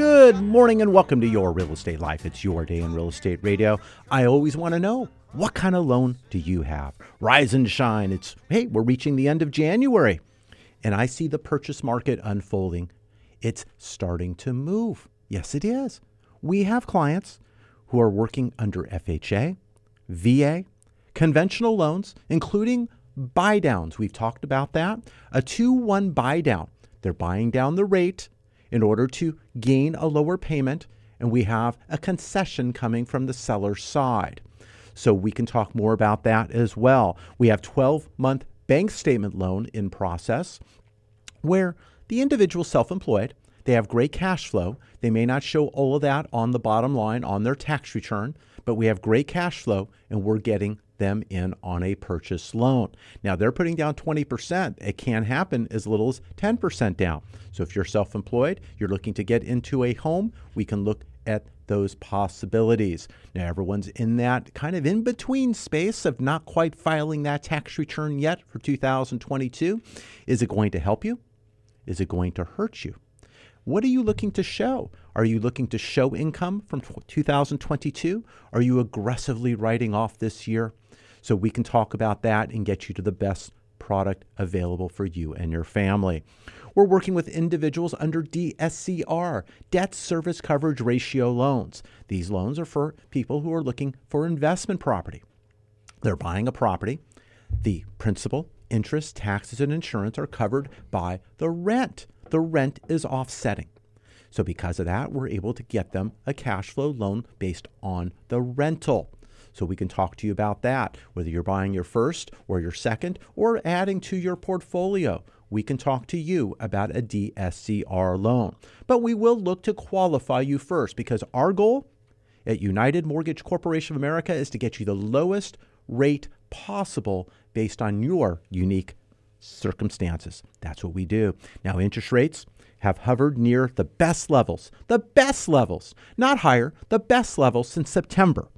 Good morning and welcome to Your Real Estate Life. It's your day in real estate radio. I always want to know what kind of loan do you have? Rise and shine. It's, hey, we're reaching the end of January and I see the purchase market unfolding. It's starting to move. Yes, it is. We have clients who are working under FHA, VA, conventional loans, including buy downs. We've talked about that. A 2 1 buy down. They're buying down the rate in order to gain a lower payment, and we have a concession coming from the seller's side. So we can talk more about that as well. We have 12 month bank statement loan in process where the individual self employed, they have great cash flow. They may not show all of that on the bottom line on their tax return, but we have great cash flow and we're getting them in on a purchase loan. Now they're putting down 20%. It can happen as little as 10% down. So if you're self employed, you're looking to get into a home, we can look at those possibilities. Now, everyone's in that kind of in between space of not quite filing that tax return yet for 2022. Is it going to help you? Is it going to hurt you? What are you looking to show? Are you looking to show income from 2022? Are you aggressively writing off this year? So we can talk about that and get you to the best product available for you and your family. We're working with individuals under DSCR, debt service coverage ratio loans. These loans are for people who are looking for investment property. They're buying a property. The principal, interest, taxes, and insurance are covered by the rent. The rent is offsetting. So, because of that, we're able to get them a cash flow loan based on the rental. So, we can talk to you about that, whether you're buying your first or your second or adding to your portfolio. We can talk to you about a DSCR loan. But we will look to qualify you first because our goal at United Mortgage Corporation of America is to get you the lowest rate possible based on your unique circumstances. That's what we do. Now, interest rates have hovered near the best levels, the best levels, not higher, the best levels since September,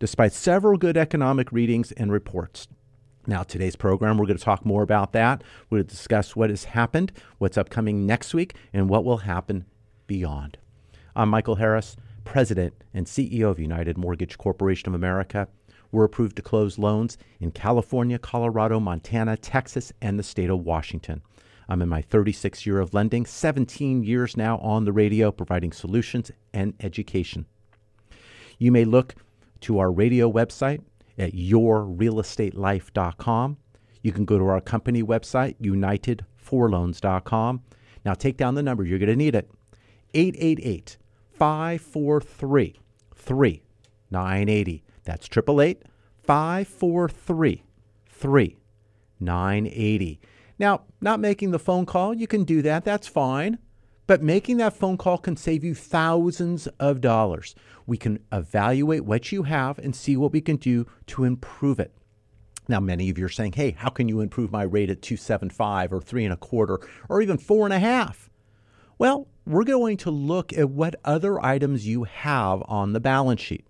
despite several good economic readings and reports. Now, today's program, we're going to talk more about that. We're going to discuss what has happened, what's upcoming next week, and what will happen beyond. I'm Michael Harris, President and CEO of United Mortgage Corporation of America. We're approved to close loans in California, Colorado, Montana, Texas, and the state of Washington. I'm in my 36th year of lending, 17 years now on the radio, providing solutions and education. You may look to our radio website at yourrealestatelife.com. You can go to our company website, unitedforloans.com. Now take down the number, you're going to need it 888 543 3980. That's 888 543 3980. Now, not making the phone call, you can do that, that's fine. But making that phone call can save you thousands of dollars. We can evaluate what you have and see what we can do to improve it. Now, many of you are saying, hey, how can you improve my rate at 275 or three and a quarter or even four and a half? Well, we're going to look at what other items you have on the balance sheet.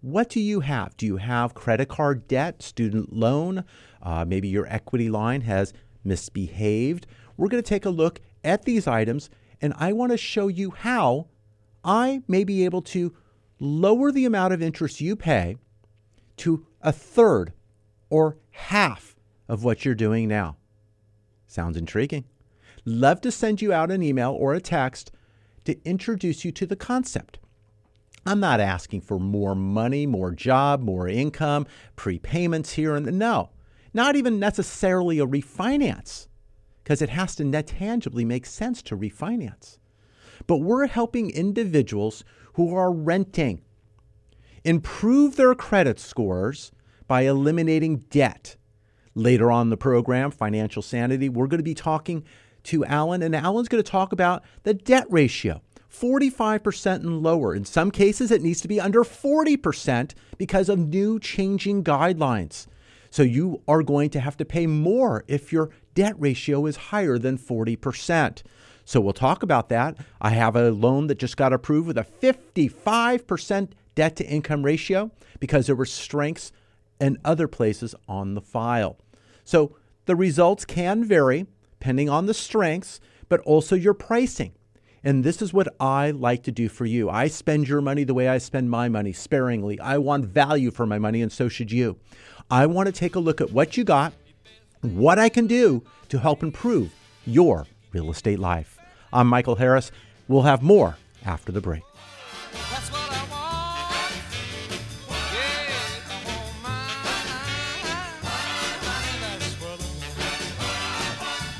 What do you have? Do you have credit card debt, student loan? Uh, maybe your equity line has misbehaved. We're going to take a look at these items and I want to show you how I may be able to lower the amount of interest you pay to a third or half of what you're doing now. Sounds intriguing. Love to send you out an email or a text to introduce you to the concept. I'm not asking for more money, more job, more income, prepayments here and no, not even necessarily a refinance, because it has to net tangibly make sense to refinance. But we're helping individuals who are renting improve their credit scores by eliminating debt. Later on the program, Financial Sanity, we're going to be talking to Alan, and Alan's going to talk about the debt ratio. 45% and lower. In some cases, it needs to be under 40% because of new changing guidelines. So you are going to have to pay more if your debt ratio is higher than 40%. So we'll talk about that. I have a loan that just got approved with a 55% debt to income ratio because there were strengths in other places on the file. So the results can vary depending on the strengths, but also your pricing. And this is what I like to do for you. I spend your money the way I spend my money, sparingly. I want value for my money, and so should you. I want to take a look at what you got, what I can do to help improve your real estate life. I'm Michael Harris. We'll have more after the break.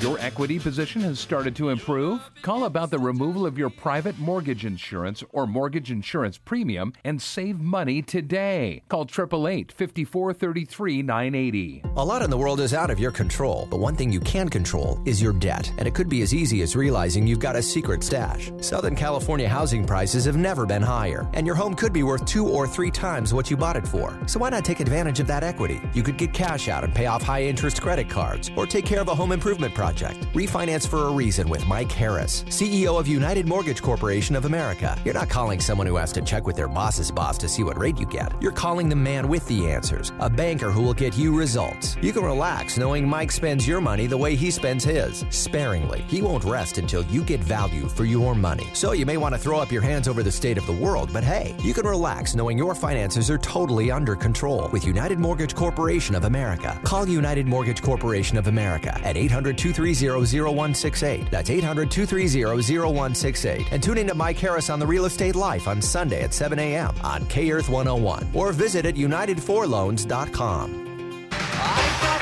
Your equity position has started to improve? Call about the removal of your private mortgage insurance or mortgage insurance premium and save money today. Call 888 5433 980. A lot in the world is out of your control, but one thing you can control is your debt. And it could be as easy as realizing you've got a secret stash. Southern California housing prices have never been higher, and your home could be worth two or three times what you bought it for. So why not take advantage of that equity? You could get cash out and pay off high interest credit cards, or take care of a home improvement project. Refinance for a reason with Mike Harris, CEO of United Mortgage Corporation of America. You're not calling someone who has to check with their boss's boss to see what rate you get. You're calling the man with the answers, a banker who will get you results. You can relax knowing Mike spends your money the way he spends his, sparingly. He won't rest until you get value for your money. So you may want to throw up your hands over the state of the world, but hey, you can relax knowing your finances are totally under control with United Mortgage Corporation of America. Call United Mortgage Corporation of America at 800 230 0168. That's 800 230 0168. And tune in to Mike Harris on the Real Estate Life on Sunday at 7 a.m. on K Earth 101 or visit at UnitedForLoans.com.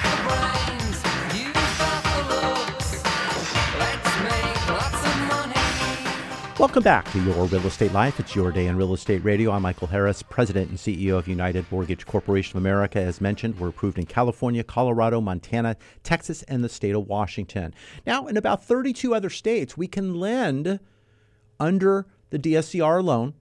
Welcome back to Your Real Estate Life. It's your day in real estate radio. I'm Michael Harris, President and CEO of United Mortgage Corporation of America. As mentioned, we're approved in California, Colorado, Montana, Texas, and the state of Washington. Now, in about 32 other states, we can lend under the DSCR loan.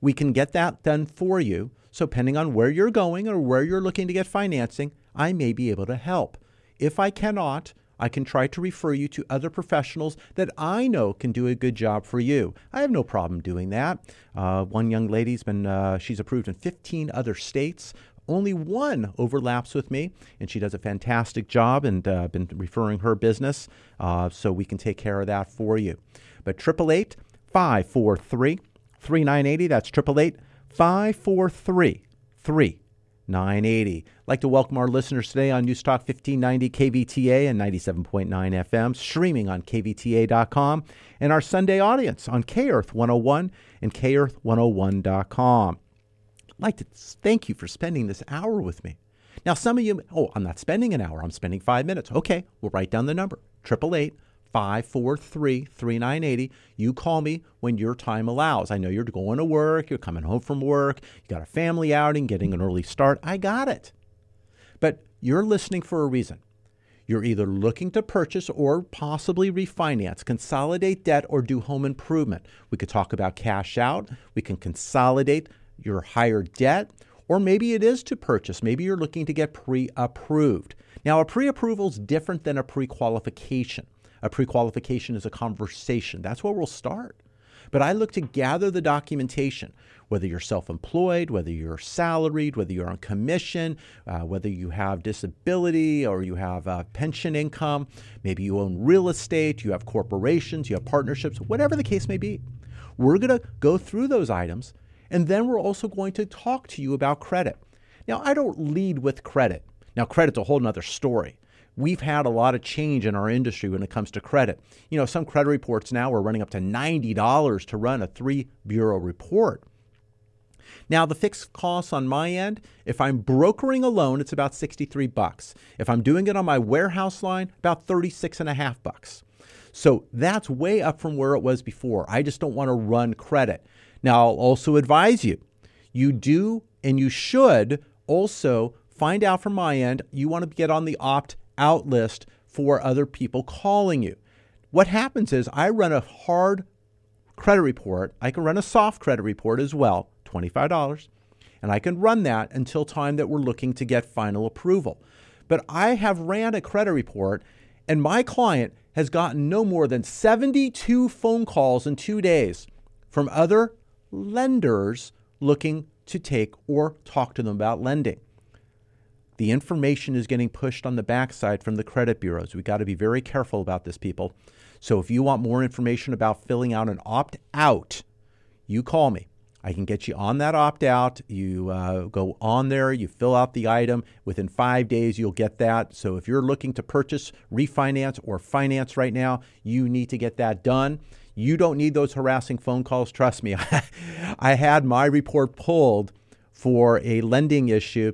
We can get that done for you. So, depending on where you're going or where you're looking to get financing, I may be able to help. If I cannot, I can try to refer you to other professionals that I know can do a good job for you. I have no problem doing that. Uh, one young lady's been, uh, she's approved in 15 other states. Only one overlaps with me, and she does a fantastic job and uh, been referring her business, uh, so we can take care of that for you. But 888 543 3980, that's 888 543 3980. I'd like to welcome our listeners today on News Talk 1590 KVTA and 97.9 FM, streaming on KVTA.com, and our Sunday audience on K Earth 101 and KEarth101.com. I'd like to thank you for spending this hour with me. Now, some of you, oh, I'm not spending an hour, I'm spending five minutes. Okay, we'll write down the number 888 543 3980. You call me when your time allows. I know you're going to work, you're coming home from work, you got a family outing, getting an early start. I got it. But you're listening for a reason. You're either looking to purchase or possibly refinance, consolidate debt, or do home improvement. We could talk about cash out. We can consolidate your higher debt, or maybe it is to purchase. Maybe you're looking to get pre approved. Now, a pre approval is different than a pre qualification. A pre qualification is a conversation. That's where we'll start. But I look to gather the documentation, whether you're self employed, whether you're salaried, whether you're on commission, uh, whether you have disability or you have uh, pension income, maybe you own real estate, you have corporations, you have partnerships, whatever the case may be. We're going to go through those items And then we're also going to talk to you about credit. Now, I don't lead with credit. Now, credit's a whole nother story. We've had a lot of change in our industry when it comes to credit. You know, some credit reports now are running up to $90 to run a three bureau report. Now, the fixed costs on my end, if I'm brokering a loan, it's about 63 bucks. If I'm doing it on my warehouse line, about 36 and a half bucks. So that's way up from where it was before. I just don't want to run credit. Now, I'll also advise you you do and you should also find out from my end, you want to get on the opt out list for other people calling you. What happens is I run a hard credit report. I can run a soft credit report as well, $25, and I can run that until time that we're looking to get final approval. But I have ran a credit report and my client has gotten no more than 72 phone calls in 2 days from other lenders looking to take or talk to them about lending. The information is getting pushed on the backside from the credit bureaus. We got to be very careful about this, people. So if you want more information about filling out an opt out, you call me. I can get you on that opt out. You uh, go on there, you fill out the item. Within five days, you'll get that. So if you're looking to purchase, refinance, or finance right now, you need to get that done. You don't need those harassing phone calls. Trust me. I had my report pulled for a lending issue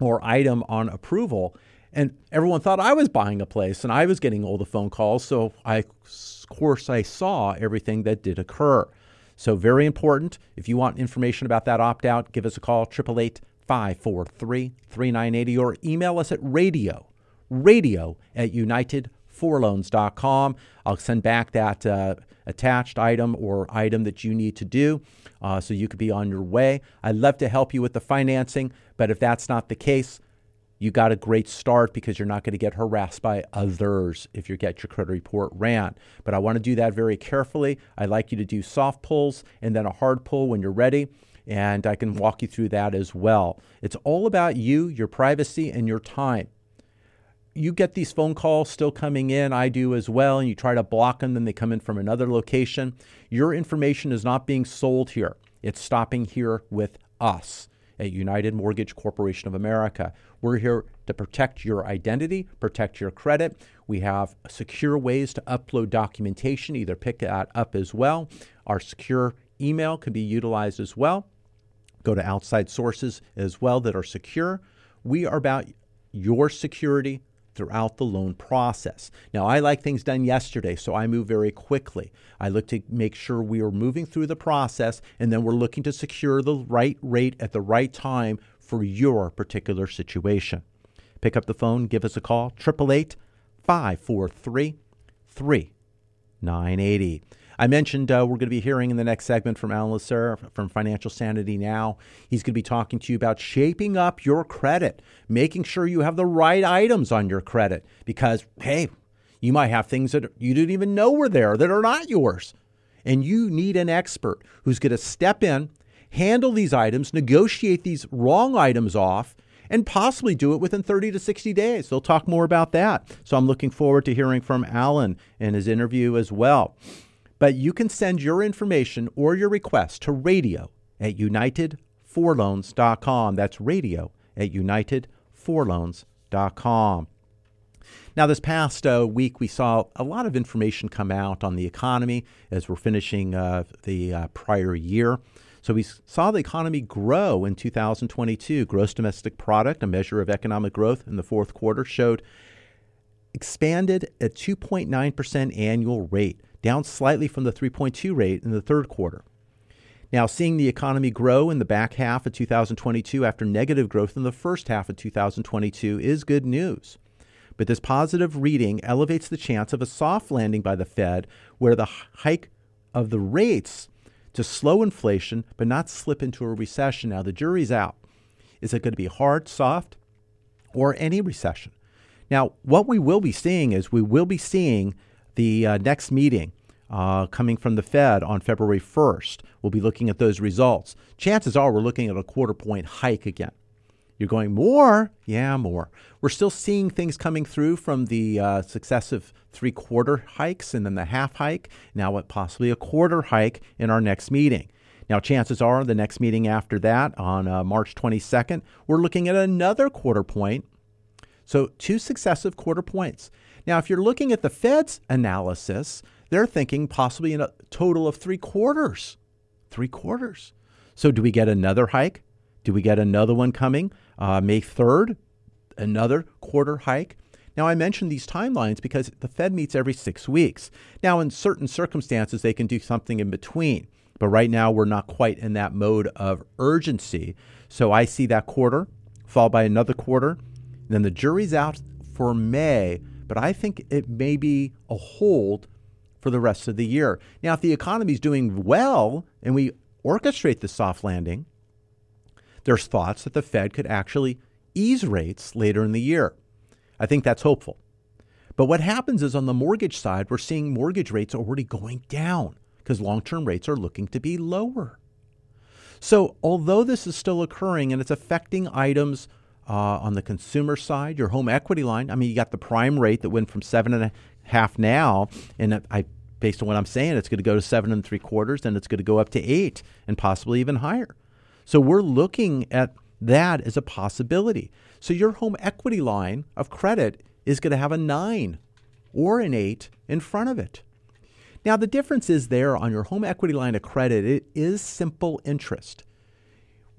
or item on approval. And everyone thought I was buying a place and I was getting all the phone calls. So, I, of course, I saw everything that did occur. So, very important. If you want information about that opt out, give us a call, 888 543 3980, or email us at radio, radio at unitedforloans.com. I'll send back that uh, attached item or item that you need to do uh, so you could be on your way. I'd love to help you with the financing, but if that's not the case, you got a great start because you're not going to get harassed by others if you get your credit report ran. But I want to do that very carefully. I like you to do soft pulls and then a hard pull when you're ready. And I can walk you through that as well. It's all about you, your privacy, and your time. You get these phone calls still coming in, I do as well, and you try to block them, then they come in from another location. Your information is not being sold here, it's stopping here with us at United Mortgage Corporation of America. We're here to protect your identity, protect your credit. We have secure ways to upload documentation, either pick that up as well. Our secure email can be utilized as well. Go to outside sources as well that are secure. We are about your security throughout the loan process. Now, I like things done yesterday, so I move very quickly. I look to make sure we are moving through the process and then we're looking to secure the right rate at the right time for your particular situation. Pick up the phone, give us a call, 888 543 3980. I mentioned uh, we're going to be hearing in the next segment from Alan Lasser from Financial Sanity Now. He's going to be talking to you about shaping up your credit, making sure you have the right items on your credit because, hey, you might have things that you didn't even know were there that are not yours. And you need an expert who's going to step in, handle these items, negotiate these wrong items off, and possibly do it within 30 to 60 days. They'll talk more about that. So I'm looking forward to hearing from Alan in his interview as well. But you can send your information or your request to radio at unitedforloans.com. That's radio at unitedforloans.com. Now, this past uh, week, we saw a lot of information come out on the economy as we're finishing uh, the uh, prior year. So, we saw the economy grow in 2022. Gross domestic product, a measure of economic growth in the fourth quarter, showed expanded at 2.9% annual rate, down slightly from the 3.2 rate in the third quarter. Now, seeing the economy grow in the back half of 2022 after negative growth in the first half of 2022 is good news. But this positive reading elevates the chance of a soft landing by the Fed, where the hike of the rates to slow inflation but not slip into a recession. Now, the jury's out. Is it going to be hard, soft, or any recession? Now, what we will be seeing is we will be seeing the uh, next meeting uh, coming from the Fed on February 1st. We'll be looking at those results. Chances are we're looking at a quarter point hike again. You're going more? Yeah, more. We're still seeing things coming through from the uh, successive three quarter hikes and then the half hike. Now, what possibly a quarter hike in our next meeting. Now, chances are the next meeting after that on uh, March 22nd, we're looking at another quarter point. So, two successive quarter points. Now, if you're looking at the Fed's analysis, they're thinking possibly in a total of three quarters. Three quarters. So, do we get another hike? Do we get another one coming uh, May 3rd? Another quarter hike? Now, I mentioned these timelines because the Fed meets every six weeks. Now, in certain circumstances, they can do something in between. But right now, we're not quite in that mode of urgency. So I see that quarter, followed by another quarter. Then the jury's out for May, but I think it may be a hold for the rest of the year. Now, if the economy is doing well and we orchestrate the soft landing, there's thoughts that the Fed could actually ease rates later in the year. I think that's hopeful. But what happens is on the mortgage side, we're seeing mortgage rates already going down because long term rates are looking to be lower. So, although this is still occurring and it's affecting items uh, on the consumer side, your home equity line, I mean, you got the prime rate that went from seven and a half now, and I, based on what I'm saying, it's going to go to seven and three quarters, and it's going to go up to eight and possibly even higher. So, we're looking at that as a possibility. So, your home equity line of credit is going to have a nine or an eight in front of it. Now, the difference is there on your home equity line of credit, it is simple interest.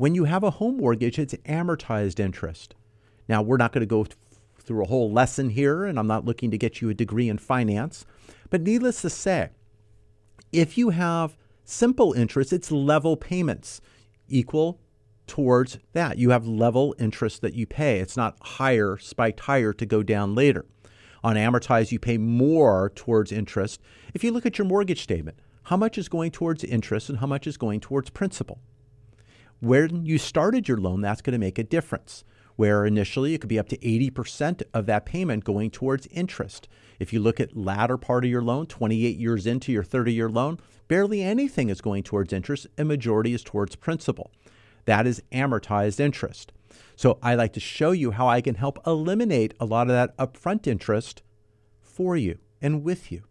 When you have a home mortgage, it's amortized interest. Now, we're not going to go through a whole lesson here, and I'm not looking to get you a degree in finance. But needless to say, if you have simple interest, it's level payments equal towards that. You have level interest that you pay. It's not higher, spiked higher to go down later. On amortized, you pay more towards interest. If you look at your mortgage statement, how much is going towards interest and how much is going towards principal? When you started your loan, that's going to make a difference. Where initially it could be up to 80% of that payment going towards interest. If you look at latter part of your loan, 28 years into your 30 year loan, barely anything is going towards interest, and majority is towards principal. That is amortized interest. So I like to show you how I can help eliminate a lot of that upfront interest for you and with you.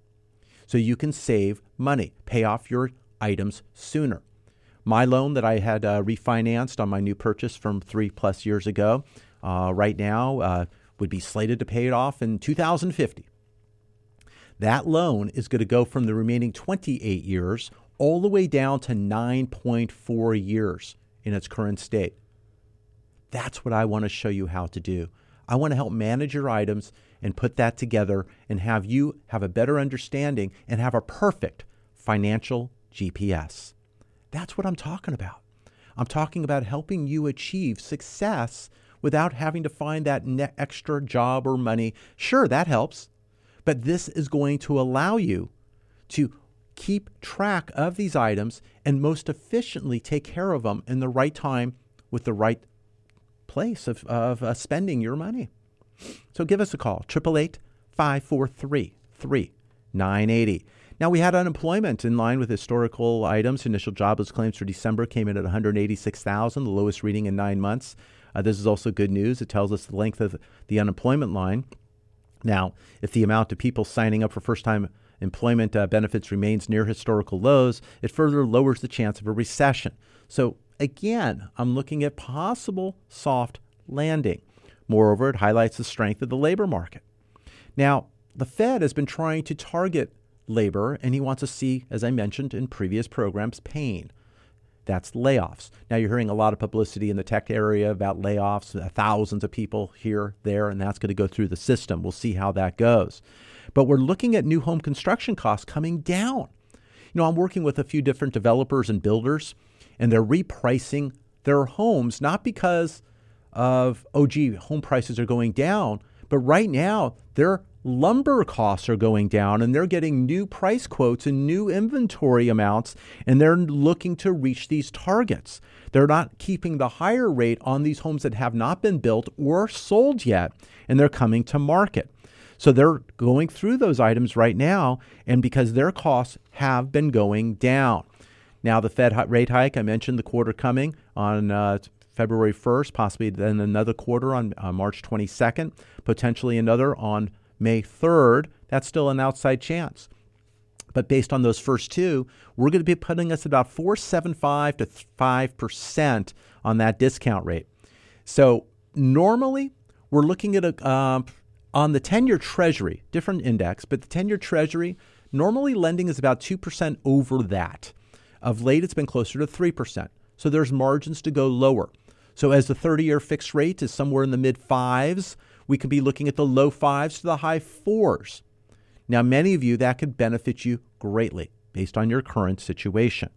So you can save money, pay off your items sooner. My loan that I had uh, refinanced on my new purchase from three plus years ago, uh, right now, uh, would be slated to pay it off in 2050. That loan is going to go from the remaining 28 years all the way down to 9.4 years in its current state. That's what I want to show you how to do. I want to help manage your items and put that together and have you have a better understanding and have a perfect financial GPS. That's what I'm talking about. I'm talking about helping you achieve success without having to find that extra job or money. Sure, that helps, but this is going to allow you to keep track of these items and most efficiently take care of them in the right time with the right place of, of uh, spending your money. So give us a call, 888 543 3980. Now, we had unemployment in line with historical items. Initial jobless claims for December came in at 186,000, the lowest reading in nine months. Uh, this is also good news. It tells us the length of the unemployment line. Now, if the amount of people signing up for first time employment uh, benefits remains near historical lows, it further lowers the chance of a recession. So, again, I'm looking at possible soft landing. Moreover, it highlights the strength of the labor market. Now, the Fed has been trying to target labor, and he wants to see, as I mentioned in previous programs, pain. That's layoffs. Now, you're hearing a lot of publicity in the tech area about layoffs, uh, thousands of people here, there, and that's going to go through the system. We'll see how that goes. But we're looking at new home construction costs coming down. You know, I'm working with a few different developers and builders, and they're repricing their homes not because of, oh, gee, home prices are going down, but right now their lumber costs are going down and they're getting new price quotes and new inventory amounts, and they're looking to reach these targets. They're not keeping the higher rate on these homes that have not been built or sold yet, and they're coming to market. So they're going through those items right now, and because their costs have been going down. Now, the Fed rate hike, I mentioned the quarter coming on uh, February 1st, possibly then another quarter on uh, March 22nd, potentially another on May 3rd. That's still an outside chance. But based on those first two, we're going to be putting us about 475 to 5% on that discount rate. So normally we're looking at a um, on the 10-year treasury, different index, but the 10-year treasury normally lending is about 2% over that. Of late it's been closer to 3%. So there's margins to go lower. So as the 30-year fixed rate is somewhere in the mid 5s, we could be looking at the low 5s to the high 4s. Now, many of you, that could benefit you greatly based on your current situation.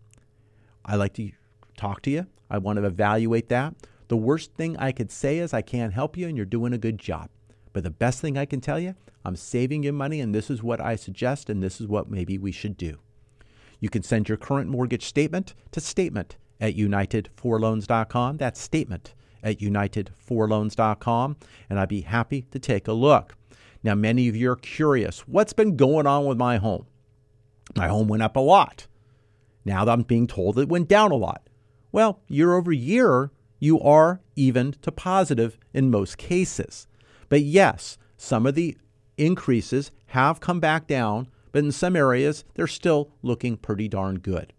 I like to talk to you. I want to evaluate that. The worst thing I could say is I can't help you and you're doing a good job. But the best thing I can tell you, I'm saving you money and this is what I suggest and this is what maybe we should do. You can send your current mortgage statement to statement at unitedforloans.com. That's statement at unitedforloans.com and I'd be happy to take a look. Now, many of you are curious what's been going on with my home? My home went up a lot. Now that I'm being told it went down a lot. Well, year over year, you are even to positive in most cases. But yes, some of the increases have come back down, but in some areas, they're still looking pretty darn good.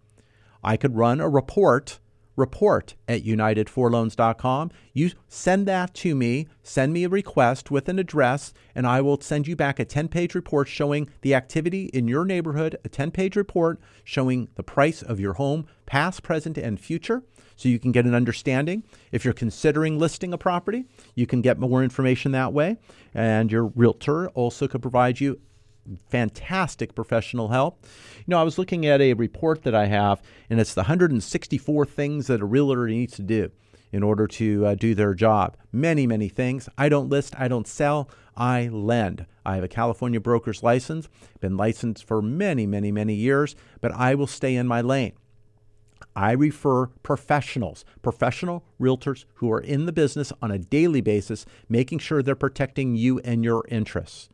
I could run a report report at unitedforloans.com. You send that to me, send me a request with an address, and I will send you back a 10 page report showing the activity in your neighborhood, a 10 page report showing the price of your home, past, present, and future. So you can get an understanding. If you're considering listing a property, you can get more information that way. And your realtor also could provide you fantastic professional help. You know, I was looking at a report that I have, and it's the 164 things that a realtor needs to do in order to uh, do their job. Many, many things. I don't list, I don't sell, I lend. I have a California broker's license, been licensed for many, many, many years, but I will stay in my lane. I refer professionals, professional realtors who are in the business on a daily basis, making sure they're protecting you and your interests.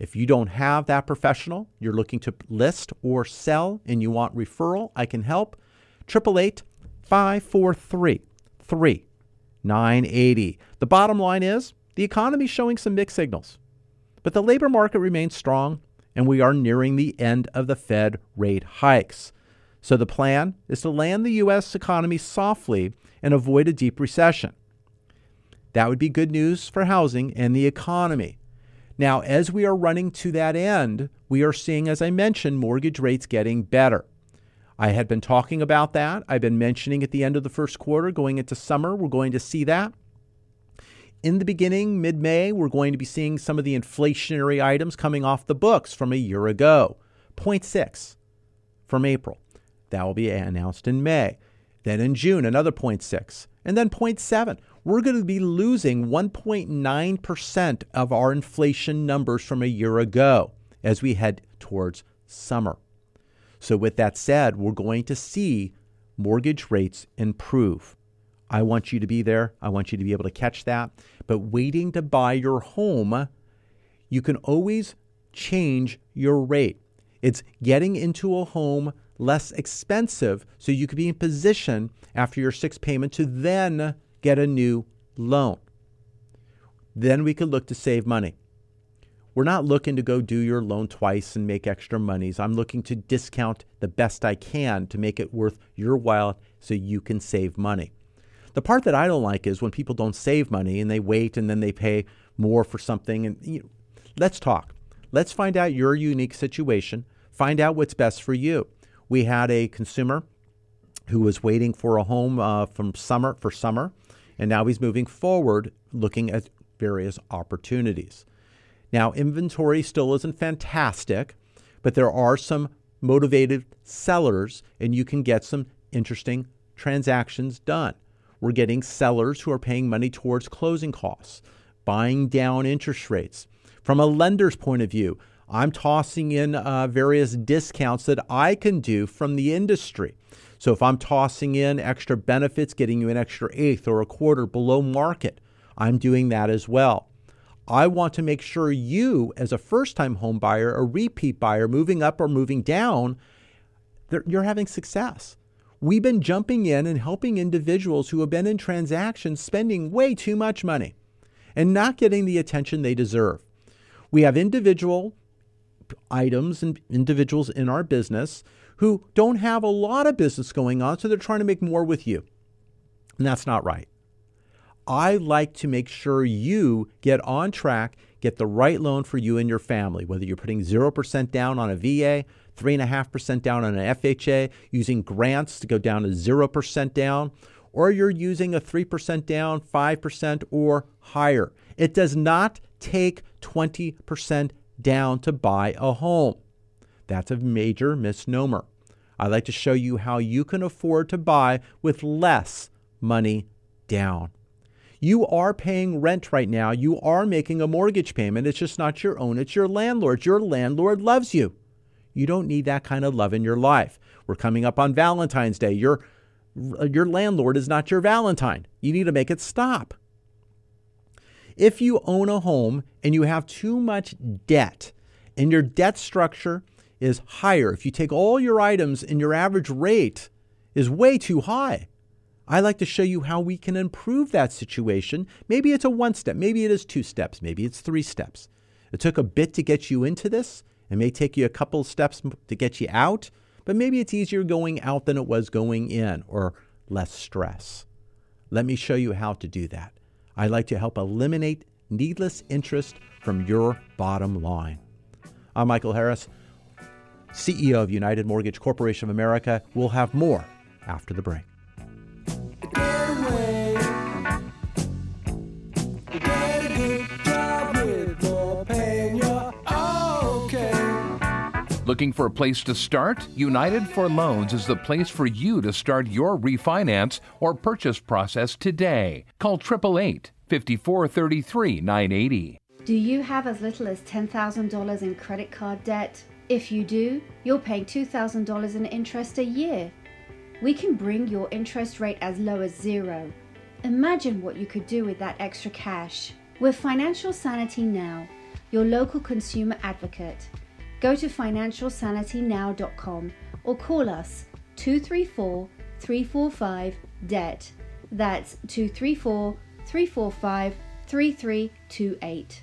If you don't have that professional, you're looking to list or sell and you want referral, I can help. 888 543 3980. The bottom line is the economy is showing some mixed signals, but the labor market remains strong and we are nearing the end of the Fed rate hikes. So the plan is to land the U.S. economy softly and avoid a deep recession. That would be good news for housing and the economy. Now, as we are running to that end, we are seeing, as I mentioned, mortgage rates getting better. I had been talking about that. I've been mentioning at the end of the first quarter, going into summer, we're going to see that. In the beginning, mid May, we're going to be seeing some of the inflationary items coming off the books from a year ago. 0.6 from April. That will be announced in May. Then in June, another 0.6. And then 0.7. We're going to be losing 1.9% of our inflation numbers from a year ago as we head towards summer. So, with that said, we're going to see mortgage rates improve. I want you to be there. I want you to be able to catch that. But waiting to buy your home, you can always change your rate. It's getting into a home less expensive so you could be in position after your sixth payment to then get a new loan. Then we could look to save money. We're not looking to go do your loan twice and make extra monies. I'm looking to discount the best I can to make it worth your while so you can save money. The part that I don't like is when people don't save money and they wait and then they pay more for something. And you know, let's talk. Let's find out your unique situation. Find out what's best for you. We had a consumer who was waiting for a home uh, from summer for summer, and now he's moving forward, looking at various opportunities. Now, inventory still isn't fantastic, but there are some motivated sellers, and you can get some interesting transactions done. We're getting sellers who are paying money towards closing costs, buying down interest rates. From a lender's point of view, I'm tossing in uh, various discounts that I can do from the industry. So if I'm tossing in extra benefits, getting you an extra eighth or a quarter below market, I'm doing that as well. I want to make sure you, as a first time home buyer, a repeat buyer, moving up or moving down, you're having success. We've been jumping in and helping individuals who have been in transactions spending way too much money and not getting the attention they deserve. We have individual items and individuals in our business who don't have a lot of business going on, so they're trying to make more with you. And that's not right. I like to make sure you get on track, get the right loan for you and your family, whether you're putting 0% down on a VA, 3.5% down on an FHA, using grants to go down to 0% down, or you're using a 3% down, 5%, or higher. It does not take 20% down to buy a home. That's a major misnomer. I like to show you how you can afford to buy with less money down. You are paying rent right now. You are making a mortgage payment. It's just not your own, it's your landlord. Your landlord loves you. You don't need that kind of love in your life. We're coming up on Valentine's Day. Your, your landlord is not your Valentine. You need to make it stop. If you own a home and you have too much debt and your debt structure is higher, if you take all your items and your average rate is way too high, I like to show you how we can improve that situation. Maybe it's a one step, maybe it is two steps, maybe it's three steps. It took a bit to get you into this. It may take you a couple steps to get you out, but maybe it's easier going out than it was going in or less stress. Let me show you how to do that. I like to help eliminate needless interest from your bottom line. I'm Michael Harris, CEO of United Mortgage Corporation of America. We'll have more after the break. Getaway. Get a good job with more pay and you're okay. Looking for a place to start? United for Loans is the place for you to start your refinance or purchase process today. Call 888 5433 980. Do you have as little as $10,000 in credit card debt? If you do, you're paying $2,000 in interest a year. We can bring your interest rate as low as zero. Imagine what you could do with that extra cash. We're Financial Sanity Now, your local consumer advocate. Go to financialsanitynow.com or call us 234 345 DEBT. That's 234 345 3328.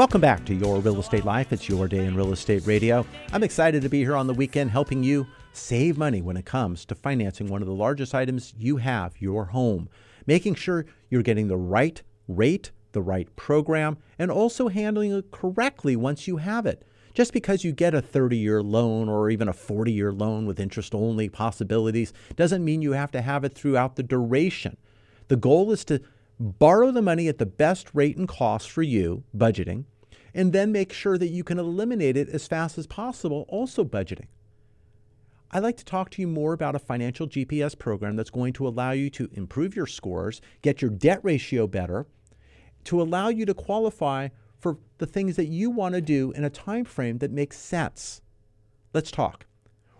Welcome back to Your Real Estate Life. It's your day in real estate radio. I'm excited to be here on the weekend helping you save money when it comes to financing one of the largest items you have, your home. Making sure you're getting the right rate, the right program, and also handling it correctly once you have it. Just because you get a 30 year loan or even a 40 year loan with interest only possibilities doesn't mean you have to have it throughout the duration. The goal is to borrow the money at the best rate and cost for you, budgeting, and then make sure that you can eliminate it as fast as possible, also budgeting. I'd like to talk to you more about a financial GPS program that's going to allow you to improve your scores, get your debt ratio better, to allow you to qualify for the things that you want to do in a time frame that makes sense. Let's talk.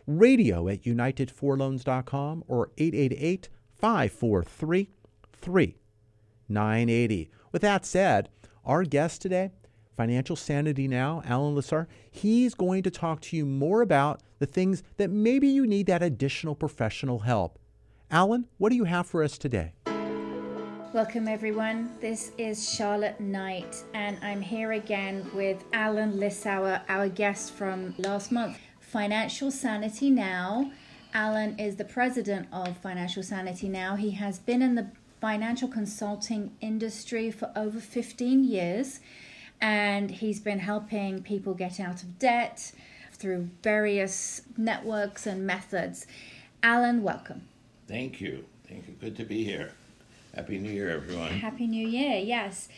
Radio at unitedforloans.com or 888 543 3980. With that said, our guest today, Financial Sanity Now, Alan Lissar, he's going to talk to you more about the things that maybe you need that additional professional help. Alan, what do you have for us today? Welcome, everyone. This is Charlotte Knight, and I'm here again with Alan Lissauer, our guest from last month. Financial Sanity Now. Alan is the president of Financial Sanity Now. He has been in the financial consulting industry for over 15 years, and he's been helping people get out of debt through various networks and methods. Alan, welcome. Thank you. Thank you. Good to be here. Happy New Year, everyone. Happy New Year, yes.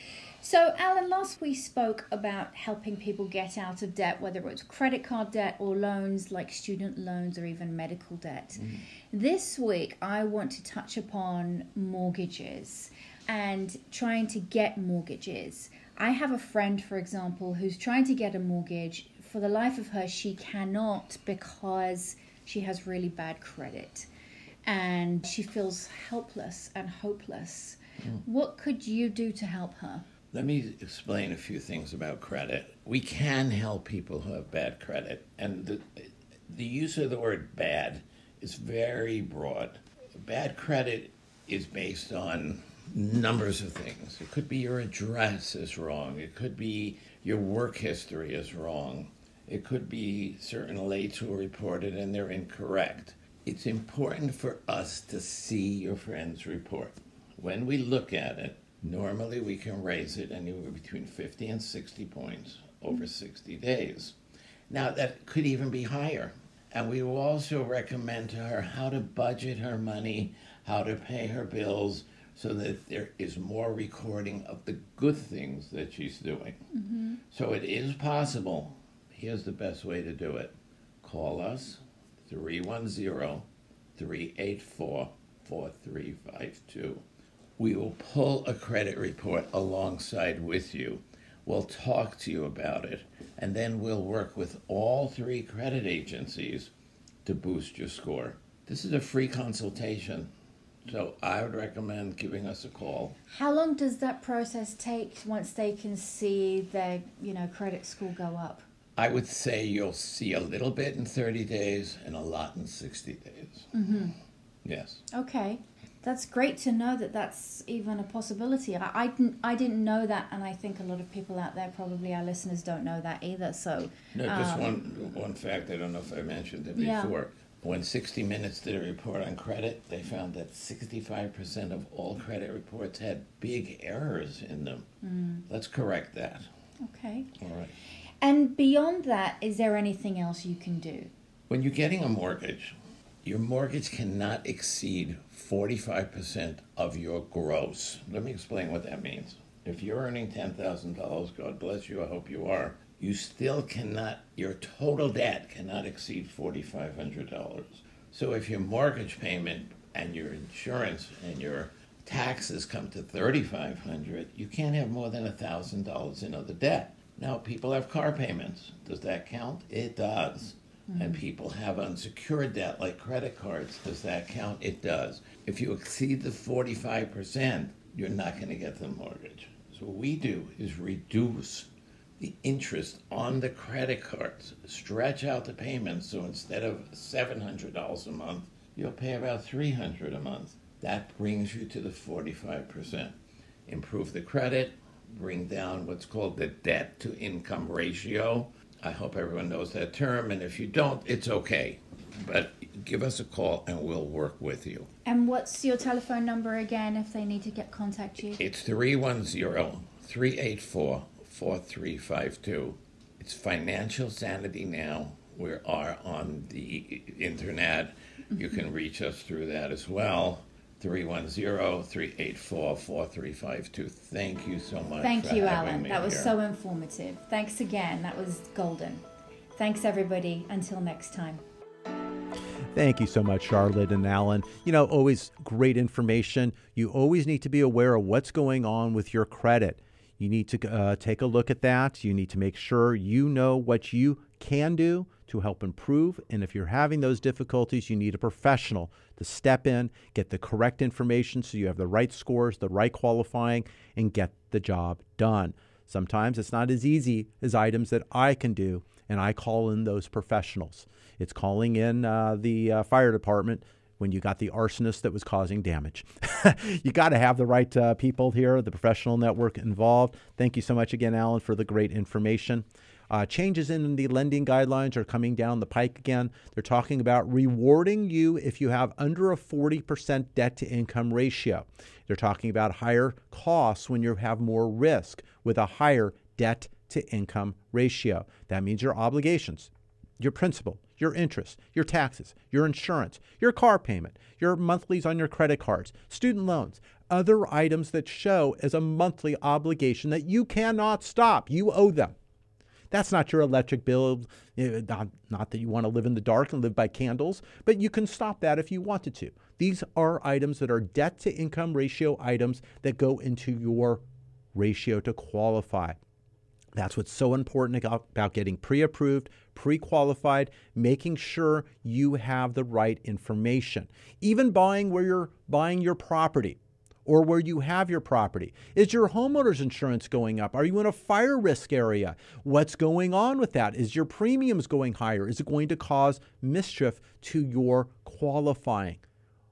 So, Alan, last we spoke about helping people get out of debt, whether it was credit card debt or loans like student loans or even medical debt. Mm-hmm. This week, I want to touch upon mortgages and trying to get mortgages. I have a friend, for example, who's trying to get a mortgage. For the life of her, she cannot because she has really bad credit and she feels helpless and hopeless. Hmm. What could you do to help her? Let me explain a few things about credit. We can help people who have bad credit, and the, the use of the word bad is very broad. Bad credit is based on numbers of things. It could be your address is wrong, it could be your work history is wrong, it could be certain lates who reported and they're incorrect. It's important for us to see your friend's report. When we look at it, normally we can raise it anywhere between 50 and 60 points over 60 days. Now, that could even be higher. And we will also recommend to her how to budget her money, how to pay her bills, so that there is more recording of the good things that she's doing. Mm-hmm. So it is possible. Here's the best way to do it call us 310 384 4352. We will pull a credit report alongside with you. We'll talk to you about it, and then we'll work with all three credit agencies to boost your score. This is a free consultation, so I would recommend giving us a call. How long does that process take once they can see their, you know, credit score go up? I would say you'll see a little bit in 30 days and a lot in 60 days. Mm-hmm. Yes. Okay, that's great to know that that's even a possibility. I, I didn't I didn't know that, and I think a lot of people out there, probably our listeners, don't know that either. So No, just um, one one fact. I don't know if I mentioned it before. Yeah. When 60 Minutes did a report on credit, they found that 65% of all credit reports had big errors in them. Mm. Let's correct that. Okay. All right. And beyond that, is there anything else you can do? When you're getting a mortgage, your mortgage cannot exceed 45% of your gross. Let me explain what that means. If you're earning $10,000, God bless you, I hope you are, you still cannot, your total debt cannot exceed $4,500. So if your mortgage payment and your insurance and your taxes come to 3500 you can't have more than $1,000 in other debt. Now, people have car payments. Does that count? It does. Mm-hmm. And people have unsecured debt like credit cards. Does that count? It does. If you exceed the 45%, you're not going to get the mortgage. So, what we do is reduce the interest on the credit cards, stretch out the payments so instead of $700 a month, you'll pay about 300 a month. That brings you to the 45%. Improve the credit, bring down what's called the debt to income ratio. I hope everyone knows that term, and if you don't, it's okay. But give us a call and we'll work with you. And what's your telephone number again if they need to get contact you? It's 310 384 4352. It's Financial Sanity Now. We are on the internet. You can mm-hmm. reach us through that as well. 310 384 4352. Thank you so much. Thank for you, having Alan. me That was here. so informative. Thanks again. That was golden. Thanks, everybody. Until next time. Thank you so much, Charlotte and Alan. You know, always great information. You always need to be aware of what's going on with your credit. You need to uh, take a look at that. You need to make sure you know what you can do to help improve. And if you're having those difficulties, you need a professional to step in, get the correct information so you have the right scores, the right qualifying, and get the job done. Sometimes it's not as easy as items that I can do, and I call in those professionals. It's calling in uh, the uh, fire department when you got the arsonist that was causing damage. you got to have the right uh, people here, the professional network involved. Thank you so much again, Alan, for the great information. Uh, changes in the lending guidelines are coming down the pike again. They're talking about rewarding you if you have under a 40% debt to income ratio. They're talking about higher costs when you have more risk with a higher debt to income ratio. That means your obligations, your principal, your interest, your taxes, your insurance, your car payment, your monthlies on your credit cards, student loans, other items that show as a monthly obligation that you cannot stop. You owe them. That's not your electric bill. eh, Not, not that you want to live in the dark and live by candles, but you can stop that if you wanted to. These are items that are debt to income ratio items that go into your ratio to qualify. That's what's so important about, getting pre approved, pre qualified, making sure you have the right information. Even buying where you're buying your property or where you have your property. Is your homeowner's insurance going up? Are you in a fire risk area? What's going on with that? Is your premiums going higher? Is it going to cause mischief to your qualifying?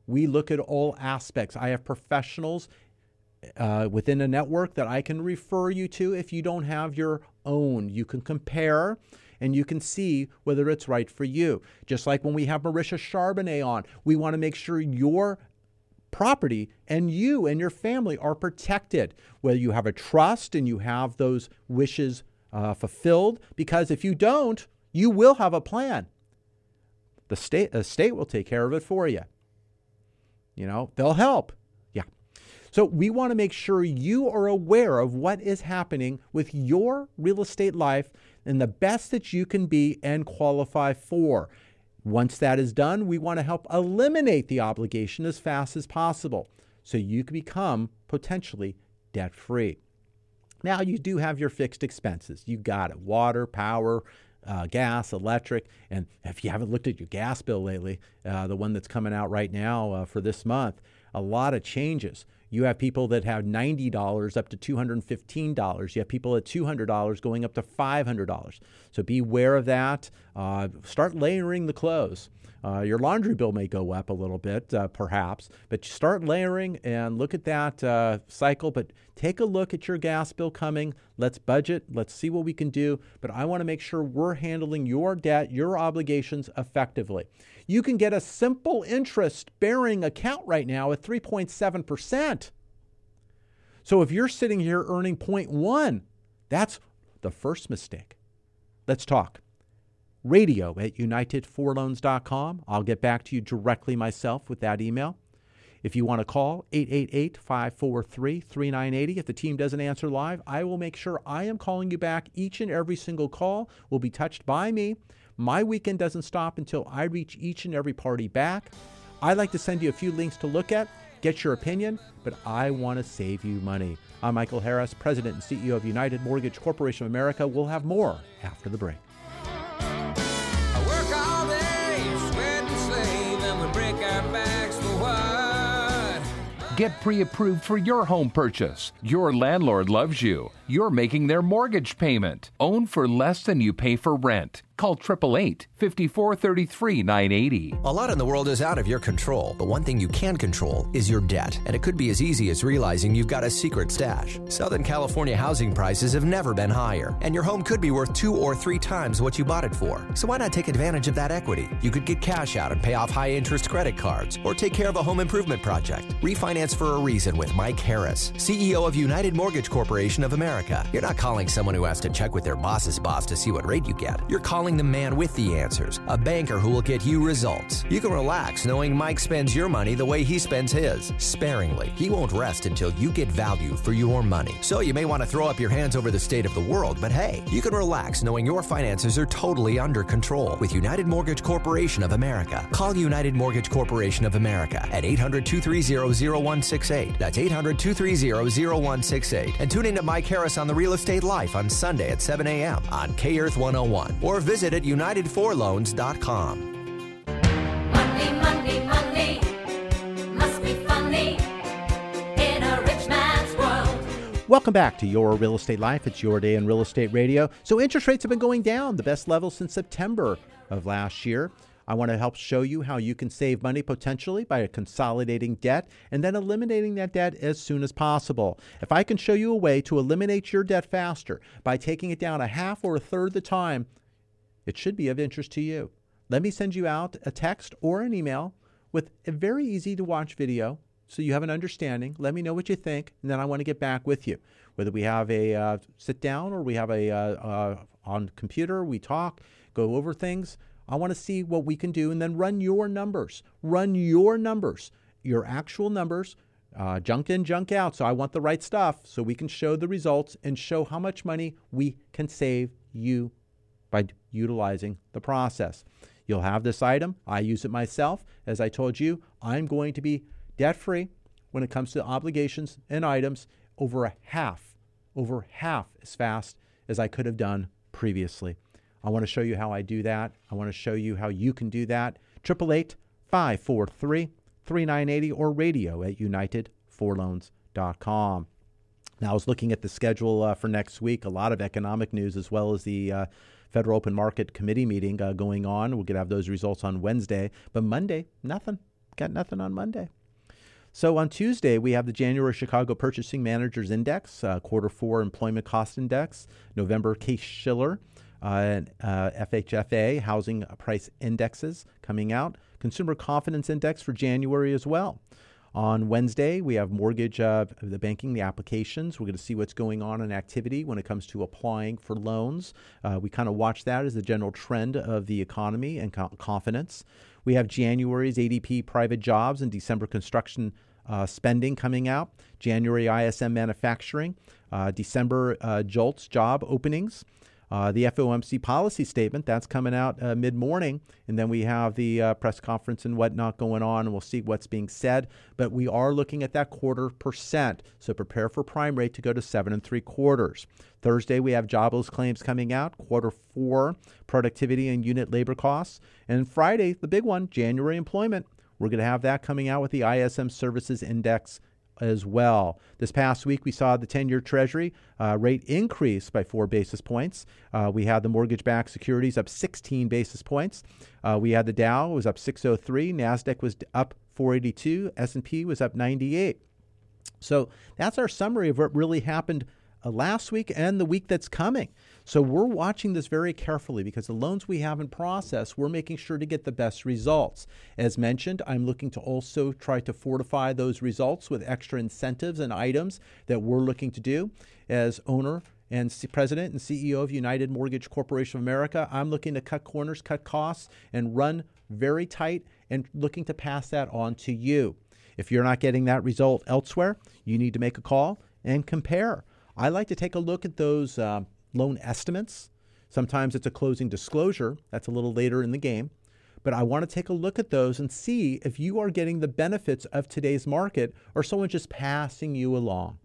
We look at all aspects. I have professionals uh, within a network that I can refer you to if you don't have your own. You can compare and you can see whether it's right for you. Just like when we have Marisha Charbonnet on, we want to make sure your property and you and your family are protected, whether you have a trust and you have those wishes uh, fulfilled, because if you don't, you will have a plan. The state, the state will take care of it for you. You know, they'll help. So we want to make sure you are aware of what is happening with your real estate life and the best that you can be and qualify for. Once that is done, we want to help eliminate the obligation as fast as possible so you can become potentially debt free. Now, you do have your fixed expenses. You got it water, power, uh, gas, electric. And if you haven't looked at your gas bill lately, uh, the one that's coming out right now uh, for this month, a lot of changes. You have people that have $90 up to $215. You have people at $200 going up to $500. So be aware of that. Uh, start layering the clothes. Uh, your laundry bill may go up a little bit, uh, perhaps, but start layering and look at that uh, cycle. But take a look at your gas bill coming. Let's budget. Let's see what we can do. But I want to make sure we're handling your debt, your obligations effectively. You can get a simple interest bearing account right now at 3.7%. So if you're sitting here earning 0.1, that's the first mistake. Let's talk radio at unitedforloans.com. I'll get back to you directly myself with that email. If you want to call 888 543 3980, if the team doesn't answer live, I will make sure I am calling you back. Each and every single call will be touched by me. My weekend doesn't stop until I reach each and every party back. I like to send you a few links to look at, get your opinion, but I want to save you money. I'm Michael Harris, President and CEO of United Mortgage Corporation of America. We'll have more after the break. I work all day, sweat and slave, and we break our backs for what? Get pre approved for your home purchase. Your landlord loves you. You're making their mortgage payment. Own for less than you pay for rent. Call 888 5433 980. A lot in the world is out of your control, but one thing you can control is your debt. And it could be as easy as realizing you've got a secret stash. Southern California housing prices have never been higher, and your home could be worth two or three times what you bought it for. So why not take advantage of that equity? You could get cash out and pay off high interest credit cards, or take care of a home improvement project. Refinance for a reason with Mike Harris, CEO of United Mortgage Corporation of America. You're not calling someone who has to check with their boss's boss to see what rate you get. You're calling the man with the answers, a banker who will get you results. You can relax knowing Mike spends your money the way he spends his, sparingly. He won't rest until you get value for your money. So you may want to throw up your hands over the state of the world, but hey, you can relax knowing your finances are totally under control with United Mortgage Corporation of America. Call United Mortgage Corporation of America at 800 230 0168. That's 800 230 0168. And tune in to Mike Harris on the Real Estate Life on Sunday at 7 a.m. on K Earth 101 or visit at UnitedForLoans.com. Money, money, money must be funny in a rich man's world. Welcome back to Your Real Estate Life. It's your day in real estate radio. So, interest rates have been going down, the best level since September of last year. I want to help show you how you can save money potentially by consolidating debt and then eliminating that debt as soon as possible. If I can show you a way to eliminate your debt faster by taking it down a half or a third the time, it should be of interest to you. Let me send you out a text or an email with a very easy to watch video so you have an understanding. Let me know what you think, and then I want to get back with you. Whether we have a uh, sit down or we have a uh, uh, on computer, we talk, go over things. I want to see what we can do, and then run your numbers. Run your numbers, your actual numbers Uh, junk in, junk out. So I want the right stuff so we can show the results and show how much money we can save you by utilizing the process. You'll have this item. I use it myself. As I told you, I'm going to be debt free when it comes to obligations and items over a half, over half as fast as I could have done previously. I want to show you how I do that. I want to show you how you can do that. 888 543 3980 or radio at unitedforloans.com. Now, I was looking at the schedule uh, for next week, a lot of economic news as well as the uh, Federal Open Market Committee meeting uh, going on. We're going to have those results on Wednesday, but Monday, nothing. Got nothing on Monday. So on Tuesday, we have the January Chicago Purchasing Managers Index, uh, quarter four employment cost index, November Case Shiller, uh, uh, FHFA housing price indexes coming out, consumer confidence index for January as well. On Wednesday, we have mortgage, uh, the banking, the applications. We're going to see what's going on in activity when it comes to applying for loans. Uh, we kind of watch that as the general trend of the economy and co- confidence. We have January's ADP private jobs and December construction uh, spending coming out. January ISM manufacturing, uh, December uh, JOLTS job openings. Uh, the FOMC policy statement that's coming out uh, mid morning, and then we have the uh, press conference and whatnot going on, and we'll see what's being said. But we are looking at that quarter percent, so prepare for prime rate to go to seven and three quarters. Thursday we have jobless claims coming out, quarter four productivity and unit labor costs, and Friday the big one, January employment. We're going to have that coming out with the ISM Services Index as well. This past week, we saw the 10 year Treasury uh, rate increase by four basis points. Uh, we had the mortgage backed securities up 16 basis points. Uh, we had the Dow was up 603, NASDAQ was up 482, S&P was up 98. So that's our summary of what really happened uh, last week and the week that's coming. So we're watching this very carefully because the loans we have in process, we're making sure to get the best results. As mentioned, I'm looking to also try to fortify those results with extra incentives and items that we're looking to do. As owner and president and CEO of United Mortgage Corporation of America, I'm looking to cut corners, cut costs, and run very tight and looking to pass that on to you. If you're not getting that result elsewhere, you need to make a call and compare. I like to take a look at those uh, loan estimates. Sometimes it's a closing disclosure, that's a little later in the game. But I want to take a look at those and see if you are getting the benefits of today's market or someone just passing you along.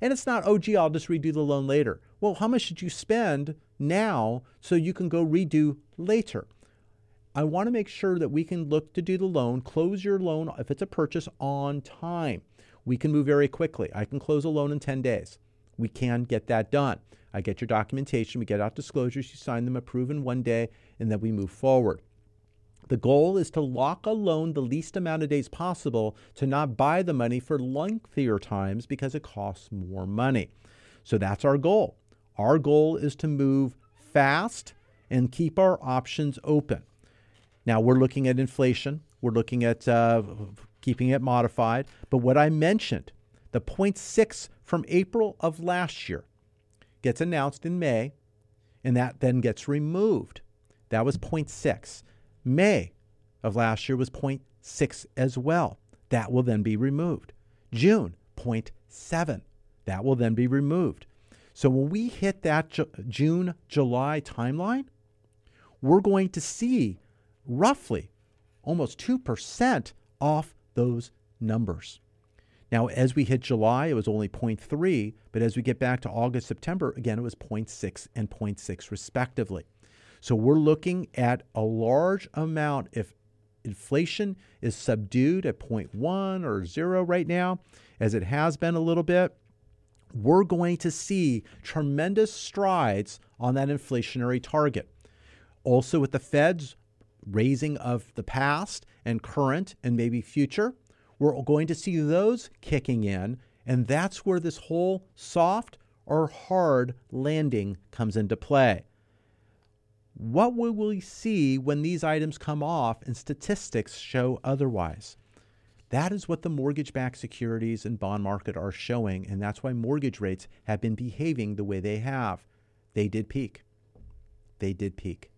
And it's not, oh, gee, I'll just redo the loan later. Well, how much should you spend now so you can go redo later? I want to make sure that we can look to do the loan, close your loan if it's a purchase on time. We can move very quickly. I can close a loan in 10 days. We can get that done. I get your documentation, we get out disclosures, you sign them, approve in one day, and then we move forward. The goal is to lock a loan the least amount of days possible to not buy the money for lengthier times because it costs more money. So that's our goal. Our goal is to move fast and keep our options open. Now we're looking at inflation, we're looking at uh, keeping it modified, but what I mentioned, the 0.6 from April of last year, gets announced in May, and that then gets removed. That was 0.6. May of last year was 0.6 as well. That will then be removed. June, 0.7. That will then be removed. So when we hit that Ju- June, July timeline, we're going to see roughly almost 2% off those numbers. Now, as we hit July, it was only 0.3, but as we get back to August, September, again, it was 0.6 and 0.6 respectively. So we're looking at a large amount. If inflation is subdued at 0.1 or 0 right now, as it has been a little bit, we're going to see tremendous strides on that inflationary target. Also, with the Fed's raising of the past and current and maybe future, we're going to see those kicking in. And that's where this whole soft or hard landing comes into play. What will we see when these items come off and statistics show otherwise? That is what the mortgage backed securities and bond market are showing, and that's why mortgage rates have been behaving the way they have. They did peak. They did peak.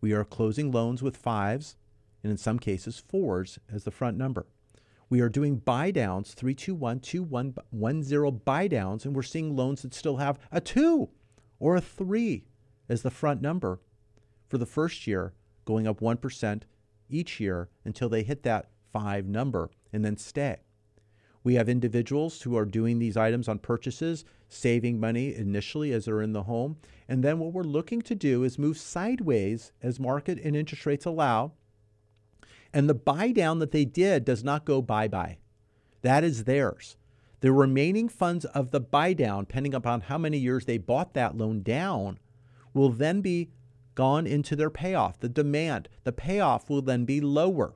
We are closing loans with fives and in some cases fours as the front number. We are doing buy downs, 321 2110 buy downs, and we're seeing loans that still have a two or a three as the front number for the first year, going up 1% each year until they hit that five number and then stay. We have individuals who are doing these items on purchases, saving money initially as they're in the home. And then what we're looking to do is move sideways as market and interest rates allow. And the buy down that they did does not go bye bye. That is theirs. The remaining funds of the buy down, depending upon how many years they bought that loan down, will then be gone into their payoff. The demand, the payoff will then be lower.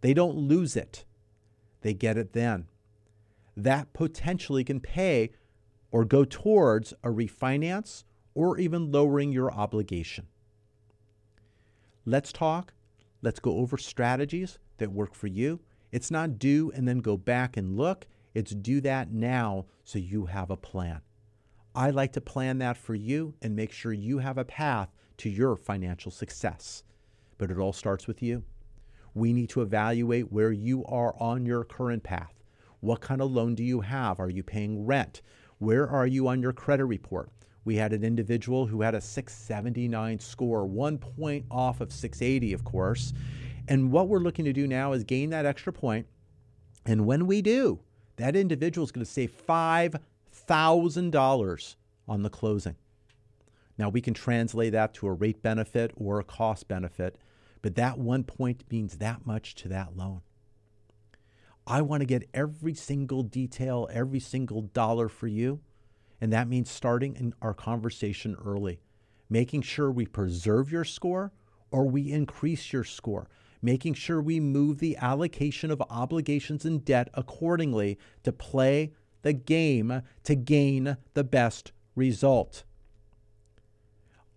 They don't lose it, they get it then that potentially can pay or go towards a refinance or even lowering your obligation. Let's talk. Let's go over strategies that work for you. It's not do and then go back and look. It's do that now so you have a plan. I like to plan that for you and make sure you have a path to your financial success. But it all starts with you. We need to evaluate where you are on your current path. What kind of loan do you have? Are you paying rent? Where are you on your credit report? We had an individual who had a 679 score, one point off of 680, of course. And what we're looking to do now is gain that extra point. And when we do, that individual is going to save $5,000 on the closing. Now, we can translate that to a rate benefit or a cost benefit, but that one point means that much to that loan. I want to get every single detail, every single dollar for you. And that means starting in our conversation early, making sure we preserve your score or we increase your score, making sure we move the allocation of obligations and debt accordingly to play the game to gain the best result.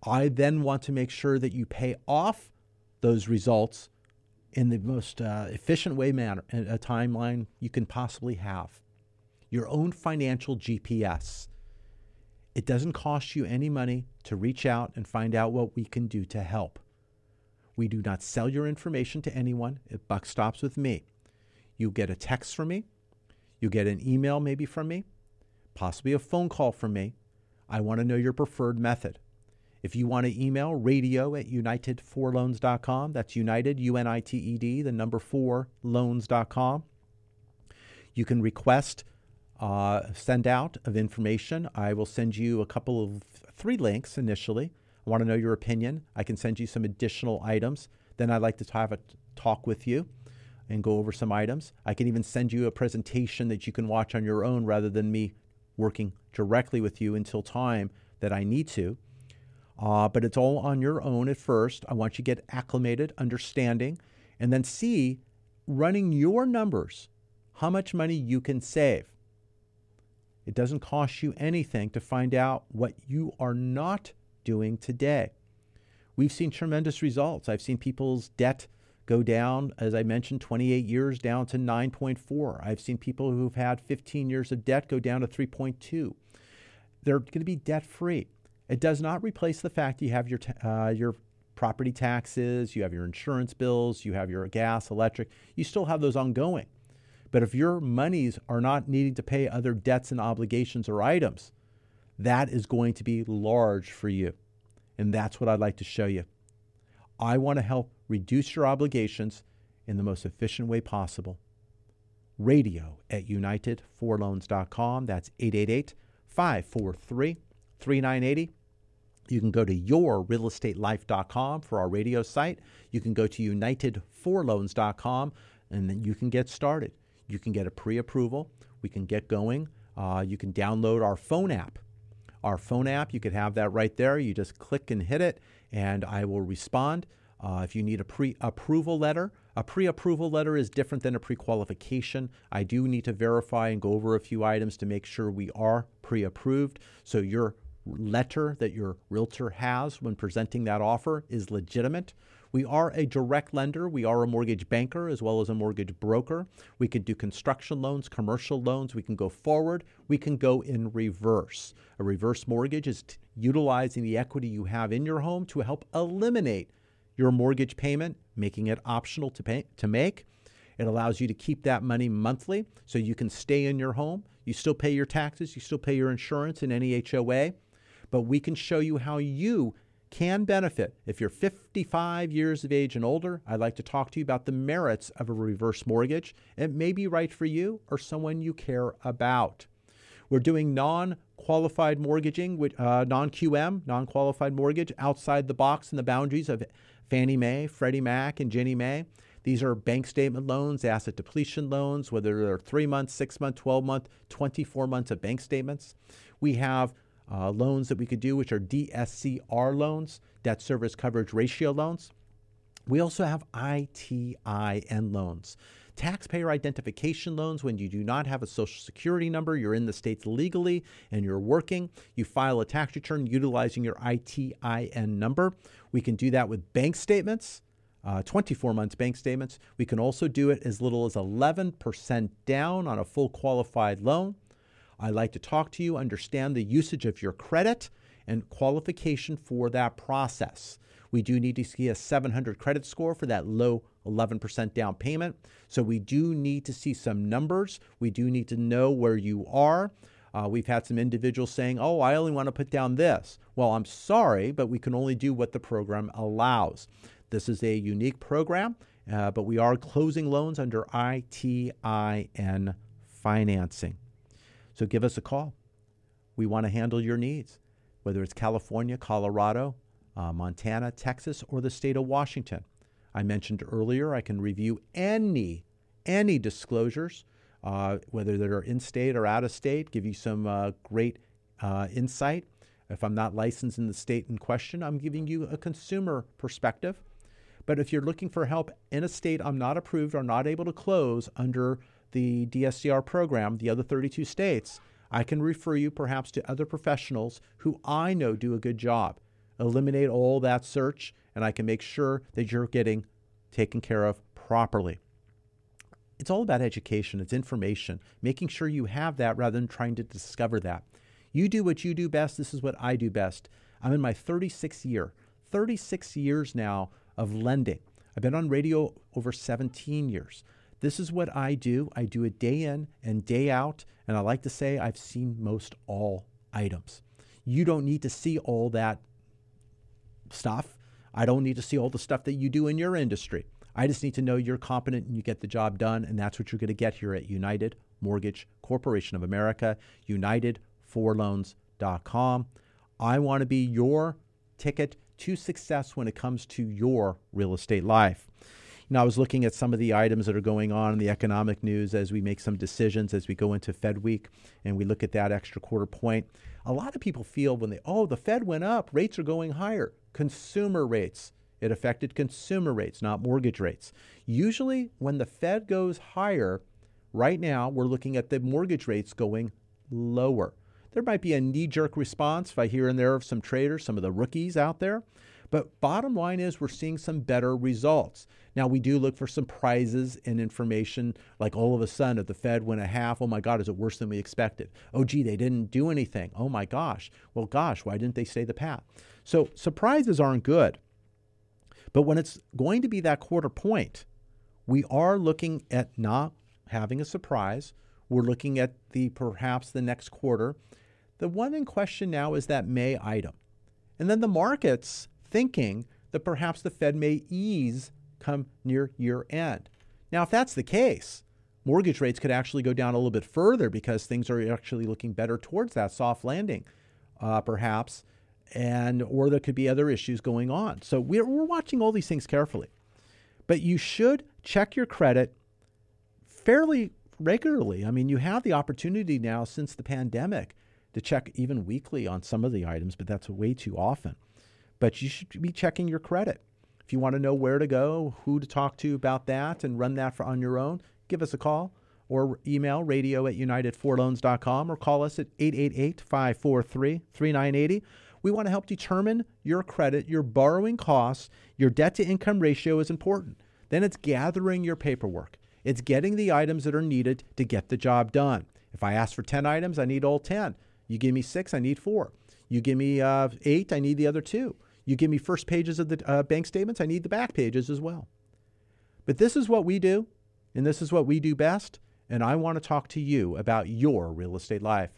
I then want to make sure that you pay off those results in the most uh, efficient way manner a timeline you can possibly have your own financial gps it doesn't cost you any money to reach out and find out what we can do to help. We do not sell your information to anyone. It buck stops with me you get a text from me. You get an email maybe from me possibly a phone call from me. I want to know your preferred method. If you want to email radio at united4loans.com, that's United, U N I T E D, the number four loans.com. You can request uh, send out of information. I will send you a couple of three links initially. I want to know your opinion. I can send you some additional items. Then I'd like to have a talk with you and go over some items. I can even send you a presentation that you can watch on your own rather than me working directly with you until time that I need to. Uh, but it's all on your own at first. I want you to get acclimated, understanding, and then see running your numbers how much money you can save. It doesn't cost you anything to find out what you are not doing today. We've seen tremendous results. I've seen people's debt go down, as I mentioned, 28 years down to 9.4. I've seen people who've had 15 years of debt go down to 3.2. They're going to be debt free. It does not replace the fact you have your uh, your property taxes, you have your insurance bills, you have your gas, electric. You still have those ongoing. But if your monies are not needing to pay other debts and obligations or items, that is going to be large for you. And that's what I'd like to show you. I want to help reduce your obligations in the most efficient way possible. Radio at united4loans.com. That's 888 543 3980. You can go to yourrealestatelife.com for our radio site. You can go to united4loans.com and then you can get started. You can get a pre approval. We can get going. Uh, you can download our phone app. Our phone app, you could have that right there. You just click and hit it, and I will respond. Uh, if you need a pre approval letter, a pre approval letter is different than a pre qualification. I do need to verify and go over a few items to make sure we are pre approved. So your letter that your realtor has when presenting that offer is legitimate. We are a direct lender. We are a mortgage banker as well as a mortgage broker. We can do construction loans, commercial loans. We can go forward. We can go in reverse. A reverse mortgage is t- utilizing the equity you have in your home to help eliminate your mortgage payment, making it optional to pay to make. It allows you to keep that money monthly so you can stay in your home. You still pay your taxes, you still pay your insurance and any HOA, but we can show you how you can benefit. If you're 55 years of age and older, I'd like to talk to you about the merits of a reverse mortgage. It may be right for you or someone you care about. We're doing non qualified mortgaging, uh, non QM, non qualified mortgage, outside the box and the boundaries of Fannie Mae, Freddie Mac, and Ginnie Mae. These are bank statement loans, asset depletion loans, whether they're three months, six months, 12 month, 24 months of bank statements. We have uh, loans that we could do, which are DSCR loans, debt service coverage ratio loans. We also have ITIN loans, taxpayer identification loans. When you do not have a social security number, you're in the states legally and you're working, you file a tax return utilizing your ITIN number. We can do that with bank statements. Uh, 24 months bank statements. We can also do it as little as 11% down on a full qualified loan. I like to talk to you, understand the usage of your credit and qualification for that process. We do need to see a 700 credit score for that low 11% down payment. So we do need to see some numbers. We do need to know where you are. Uh, we've had some individuals saying, oh, I only want to put down this. Well, I'm sorry, but we can only do what the program allows. This is a unique program, uh, but we are closing loans under ITIN financing. So give us a call. We want to handle your needs, whether it's California, Colorado, uh, Montana, Texas, or the state of Washington. I mentioned earlier I can review any any disclosures, uh, whether they're in state or out of state, give you some uh, great uh, insight. If I'm not licensed in the state in question, I'm giving you a consumer perspective. But if you're looking for help in a state I'm not approved or not able to close under the DSCR program, the other 32 states, I can refer you perhaps to other professionals who I know do a good job. Eliminate all that search, and I can make sure that you're getting taken care of properly. It's all about education, it's information, making sure you have that rather than trying to discover that. You do what you do best. This is what I do best. I'm in my 36th year, 36 years now of lending. I've been on radio over 17 years. This is what I do. I do it day in and day out. And I like to say I've seen most all items. You don't need to see all that stuff. I don't need to see all the stuff that you do in your industry. I just need to know you're competent and you get the job done. And that's what you're going to get here at United Mortgage Corporation of America, unitedforloans.com. I want to be your ticket to success when it comes to your real estate life. You know, I was looking at some of the items that are going on in the economic news as we make some decisions as we go into Fed week and we look at that extra quarter point. A lot of people feel when they, oh, the Fed went up, rates are going higher. Consumer rates. It affected consumer rates, not mortgage rates. Usually, when the Fed goes higher, right now we're looking at the mortgage rates going lower. There might be a knee jerk response if I hear and there of some traders, some of the rookies out there. But bottom line is, we're seeing some better results. Now, we do look for some surprises and information, like all of a sudden, if the Fed went a half, oh my God, is it worse than we expected? Oh, gee, they didn't do anything. Oh my gosh. Well, gosh, why didn't they say the path? So, surprises aren't good. But when it's going to be that quarter point, we are looking at not having a surprise. We're looking at the perhaps the next quarter. The one in question now is that May item. And then the markets thinking that perhaps the Fed may ease come near year end. Now, if that's the case, mortgage rates could actually go down a little bit further because things are actually looking better towards that soft landing, uh, perhaps, and or there could be other issues going on. So we're, we're watching all these things carefully. But you should check your credit fairly regularly. I mean, you have the opportunity now since the pandemic to check even weekly on some of the items, but that's way too often. But you should be checking your credit. If you want to know where to go, who to talk to about that, and run that for, on your own, give us a call or email radio at unitedforloans.com or call us at 888 543 3980. We want to help determine your credit, your borrowing costs, your debt to income ratio is important. Then it's gathering your paperwork. It's getting the items that are needed to get the job done. If I ask for 10 items, I need all 10. You give me six, I need four. You give me uh, eight, I need the other two. You give me first pages of the uh, bank statements, I need the back pages as well. But this is what we do and this is what we do best. And I want to talk to you about your real estate life.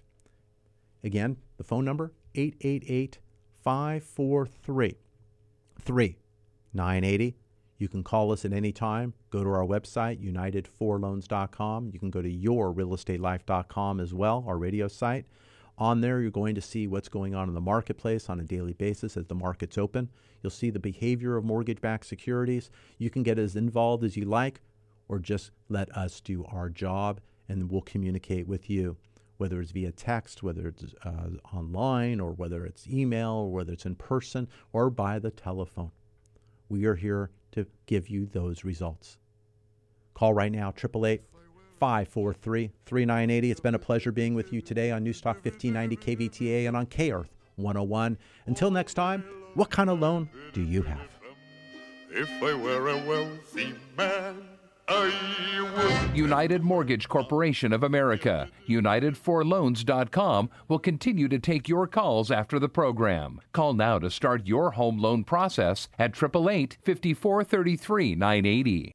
Again, the phone number 888 543 3980. You can call us at any time. Go to our website, united4loans.com. You can go to yourrealestatelife.com as well, our radio site. On there, you're going to see what's going on in the marketplace on a daily basis as the markets open. You'll see the behavior of mortgage backed securities. You can get as involved as you like, or just let us do our job and we'll communicate with you, whether it's via text, whether it's uh, online, or whether it's email, or whether it's in person, or by the telephone. We are here to give you those results. Call right now, 888 543 3980. It's been a pleasure being with you today on Newstalk 1590 KVTA and on K Earth 101. Until next time, what kind of loan do you have? If I were a wealthy man, I would. United Mortgage Corporation of America, United4Loans.com will continue to take your calls after the program. Call now to start your home loan process at 888 5433 980.